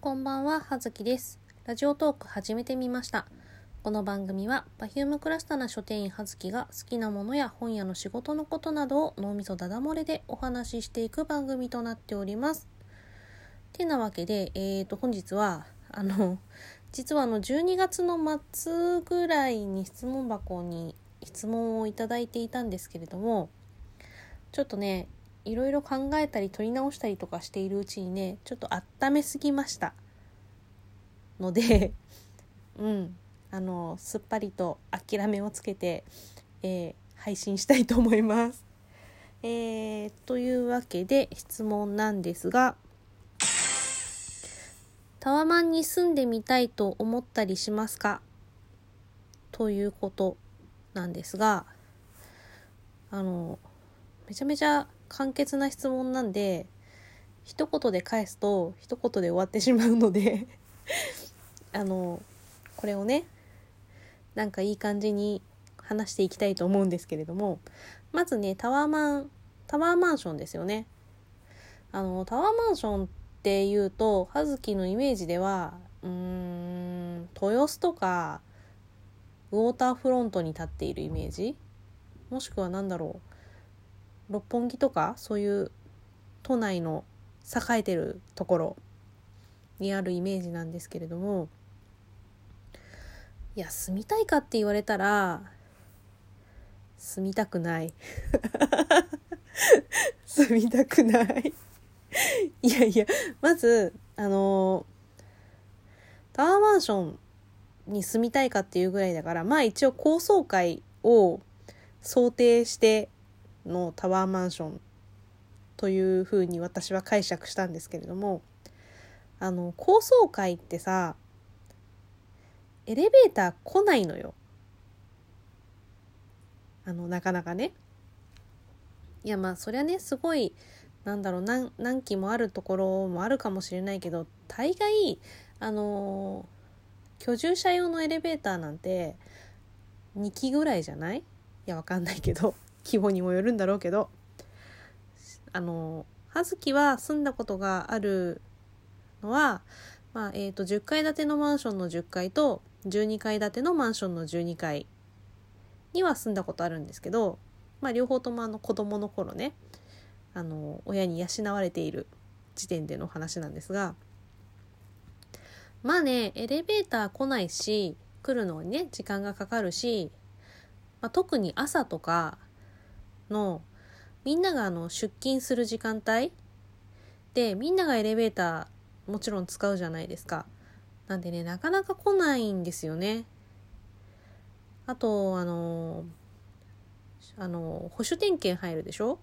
こんばんは、はずきです。ラジオトーク始めてみました。この番組は、Perfume クラスタな書店員はずきが好きなものや本屋の仕事のことなどを脳みそだだ漏れでお話ししていく番組となっております。てなわけで、えーと、本日は、あの、実はあの、12月の末ぐらいに質問箱に質問をいただいていたんですけれども、ちょっとね、いろいろ考えたり取り直したりとかしているうちにねちょっと温めすぎました。ので うん。あのすっぱりと諦めをつけて、えー、配信したいと思います。えー、というわけで質問なんですがタワマンに住んでみたいと思ったりしますか？ということなんですがあのめちゃめちゃ簡潔な質問なんで一言で返すと一言で終わってしまうので あのこれをねなんかいい感じに話していきたいと思うんですけれどもまずねタワーマンタワーマンションですよね。あのタワーマンションっていうと葉月のイメージではうーん豊洲とかウォーターフロントに立っているイメージ？もしくは何だろう六本木とかそういう都内の栄えてるところにあるイメージなんですけれどもいや住みたいかって言われたら住みたくない。住みたくない。いやいやまずあのタワーマンションに住みたいかっていうぐらいだからまあ一応高層階を想定してのタワーマンションというふうに私は解釈したんですけれどもあの高層階ってさエレベーター来ないのよ。あのなかなかね。いやまあそりゃねすごいなんだろう何何機もあるところもあるかもしれないけど大概あの居住者用のエレベーターなんて2機ぐらいじゃない？いやわかんないけど。規模にもよるんだろうけどあの葉月は住んだことがあるのは、まあえーと、10階建てのマンションの10階と12階建てのマンションの12階には住んだことあるんですけど、まあ、両方ともあの子供の頃ねあの親に養われている時点での話なんですがまあねエレベーター来ないし来るのにね時間がかかるし、まあ、特に朝とかのみんながあの出勤する時間帯でみんながエレベーターもちろん使うじゃないですか。なんでねなかなか来ないんですよね。あとあのあの保守点検入るでしょ？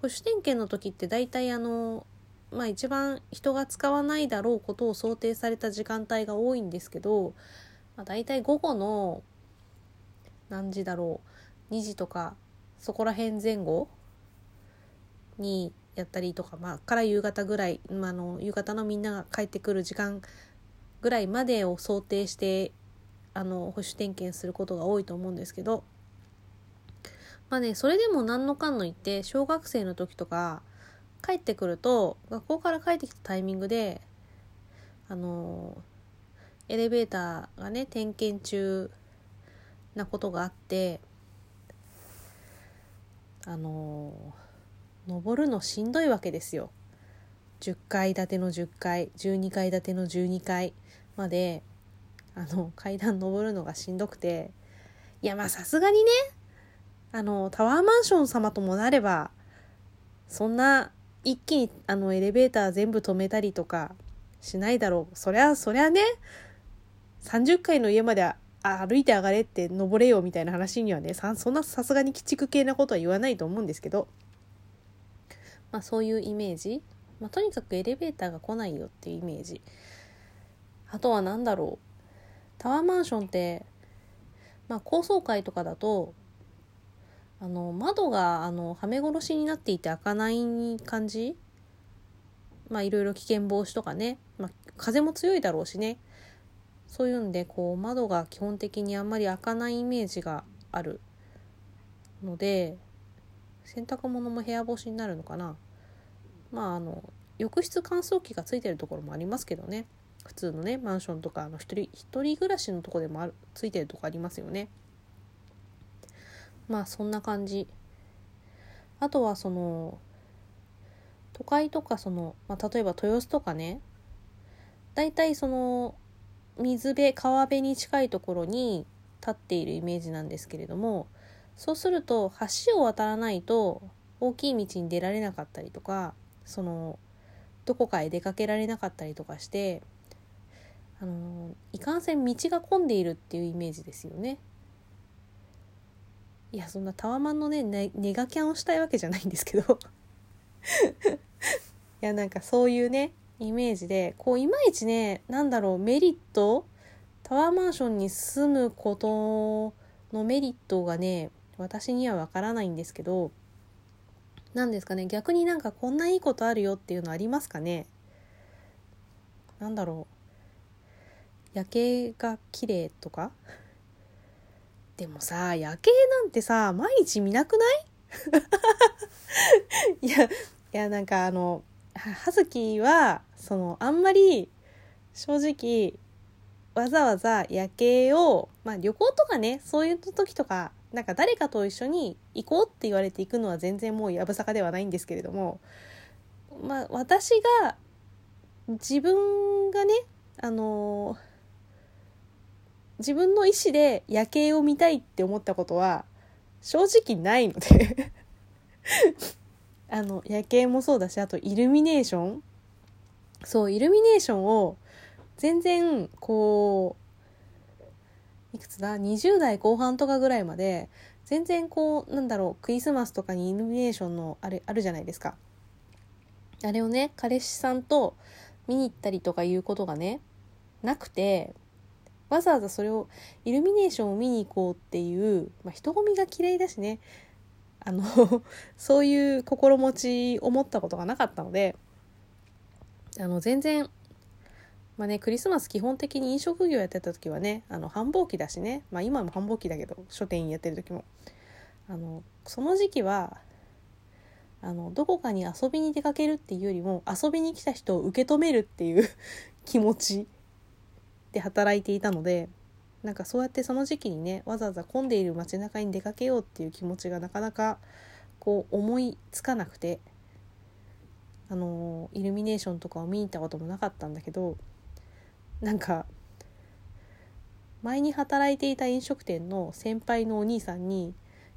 保守点検の時って大体あのまあ一番人が使わないだろうことを想定された時間帯が多いんですけど、まあ、大体午後の何時だろう？2時とかそこら辺前後にやったりとか、まあ、から夕方ぐらい、まあ、の夕方のみんなが帰ってくる時間ぐらいまでを想定してあの保守点検することが多いと思うんですけどまあねそれでも何のかんの言って小学生の時とか帰ってくると学校から帰ってきたタイミングであのエレベーターがね点検中なことがあってあの登るのしんどいわけですよ。10階建ての10階12階建ての12階まであの階段登るのがしんどくていやまあさすがにねあのタワーマンション様ともなればそんな一気にあのエレベーター全部止めたりとかしないだろうそりゃそりゃね30階の家まであ歩いて上がれって登れよみたいな話にはねそんなさすがに鬼畜系なことは言わないと思うんですけどまあそういうイメージ、まあ、とにかくエレベーターが来ないよっていうイメージ。あとは何だろう。タワーマンションってまあ高層階とかだとあの窓があのはめ殺しになっていて開かない感じ。まあいろいろ危険防止とかね、まあ、風も強いだろうしね。そういうんでこう窓が基本的にあんまり開かないイメージがあるので洗濯物も部屋干しになるのかな。まああの浴室乾燥機がついてるところもありますけどね。普通のねマンションとかあの一人一人暮らしのとこでもあるついてるとこありますよね。まあそんな感じ。あとはその都会とかその、まあ、例えば豊洲とかね。大体その水辺川辺に近いところに立っているイメージなんですけれどもそうすると橋を渡らないと大きい道に出られなかったりとかそのどこかへ出かけられなかったりとかしてあのいかんせん道が混んでいるっていうイメージですよね。いやそんなタワマンのねネガキャンをしたいわけじゃないんですけど いやなんかそういうねイメージでこういまいちねなんだろうメリットタワーマンションに住むことのメリットがね私にはわからないんですけど何ですかね逆になんかこんないいことあるよっていうのありますかね？なんだろう。夜景が綺麗とか？でもさ夜景なんてさ毎日見なくない？いやいやなんかあの葉月はそのあんまり正直わざわざ夜景を、まあ、旅行とかねそういう時とかなんか誰かと一緒に行こうって言われて行くのは全然もうやぶさかではないんですけれどもまあ私が自分がねあの自分の意思で夜景を見たいって思ったことは正直ないので。あの夜景もそうだしあとイルミネーション。そうイルミネーションを全然こういくつだ？20代後半とかぐらいまで全然こうなんだろうクリスマスとかにイルミネーションのあれあるじゃないですか。あれをね彼氏さんと見に行ったりとかいうことがねなくてわざわざそれをイルミネーションを見に行こうっていう、まあ、人混みが嫌いだしね。あの そういう心持ちを持ったことがなかったのであの全然まあね、クリスマス基本的に飲食業やってた時はねあの繁忙期だしね、まあ、今も繁忙期だけど書店やってる時も。あのその時期はあのどこかに遊びに出かけるっていうよりも遊びに来た人を受け止めるっていう 気持ちで働いていたのでなんかそうやってその時期にねわざわざ混んでいる街中に出かけようっていう気持ちがなかなかこう思いつかなくてあのイルミネーションとかを見に行ったこともなかったんだけどなんか前に働いていた飲食店の先輩のお兄さんに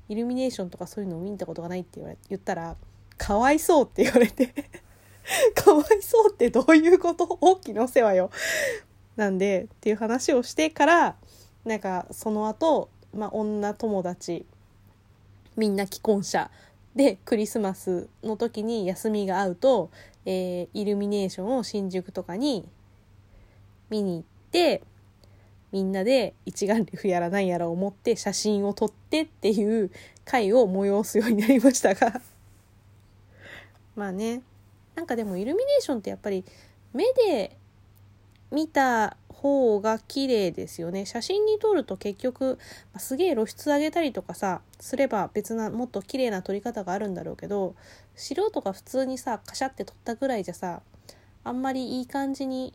イルミネーションとかそういうのを見に行ったことがないって言われ言ったら「かわいそう」って言われて かわいそうってどういうこと？大きなお世話よ。なんでっていう話をしてからなんかその後、まあ女友達みんな既婚者でクリスマスの時に休みが合うと、えー、イルミネーションを新宿とかに見に行ってみんなで一眼レフやらなんやらを持って写真を撮ってっていう会を催すようになりましたが。まあね。なんかでもイルミネーションってやっぱり目で見た方が綺麗ですよね。写真に撮ると結局、ま、すげえ露出上げたりとかさすれば別なもっと綺麗な撮り方があるんだろうけど素人が普通にさカシャって撮ったぐらいじゃさあんまりいい感じに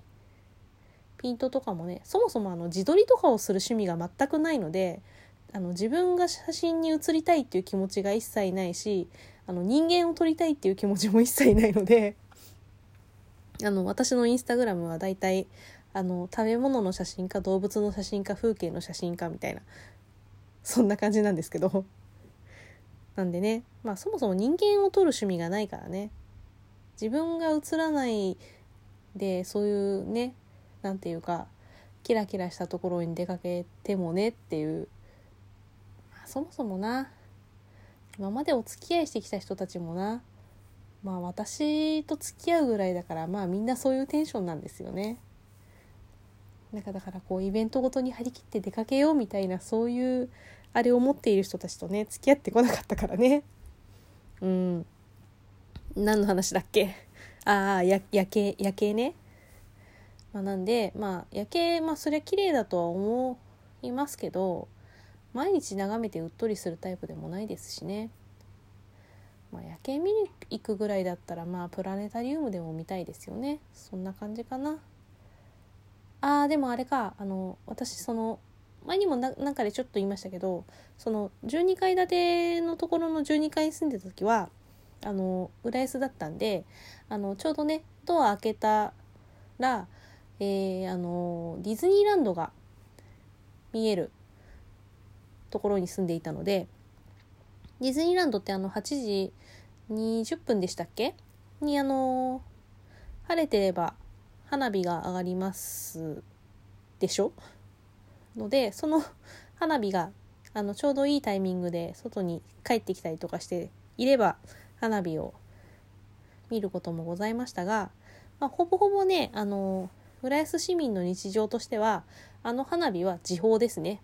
ピントとかもねそもそもあの自撮りとかをする趣味が全くないのであの自分が写真に写りたいっていう気持ちが一切ないしあの人間を撮りたいっていう気持ちも一切ないのであの私のインスタグラムはだいたいあの食べ物の写真か動物の写真か風景の写真かみたいなそんな感じなんですけど。なんでねまあそもそも人間を撮る趣味がないからね。自分が映らないでそういうね何て言うかキラキラしたところに出かけてもねっていう、まあ、そもそもな今までお付き合いしてきた人たちもなまあ私と付き合うぐらいだからまあみんなそういうテンションなんですよね。なんかだからこうイベントごとに張り切って出かけようみたいなそういうあれを持っている人たちとね付き合ってこなかったからね。うん。何の話だっけ？ああ夜景夜景ね。まあ、なんでまあ夜景まあそりゃ綺麗だとは思いますけど毎日眺めてうっとりするタイプでもないですしねまあ、夜景見に行くぐらいだったらまあプラネタリウムでも見たいですよねそんな感じかなあーでもあれか。あの私その前にもなんかでちょっと言いましたけどその12階建てのところの12階に住んでた時はあの浦安だったんであのちょうどねドア開けたら、えー、あのディズニーランドが見えるところに住んでいたのでディズニーランドってあの8時20分でしたっけ？にあの晴れてれば花火が上がりますでしょ？のでその花火があのちょうどいいタイミングで外に帰ってきたりとかしていれば花火を見ることもございましたが、まあ、ほぼほぼねあの浦安市民の日常としてはあの花火は時報ですね。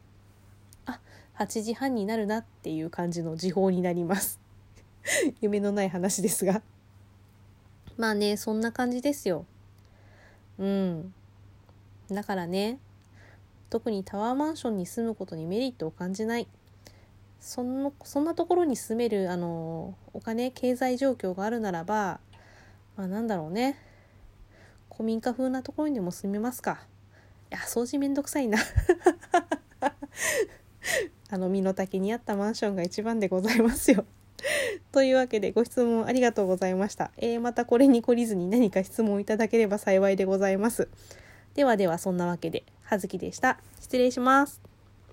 あ8時半になるなっていう感じの時報になります。夢のない話ですが。まあねそんな感じですよ。うん。だからね特にタワーマンションに住むことにメリットを感じない。そのそんなところに住めるあのお金経済状況があるならばまあなんだろうね。古民家風なところにでも住めますか。いや掃除めんどくさいな。あの身の丈に合ったマンションが一番でございますよ。というわけでご質問ありがとうございました。えー、またこれに懲りずに何か質問いただければ幸いでございます。ではではそんなわけで、はずきでした。失礼します。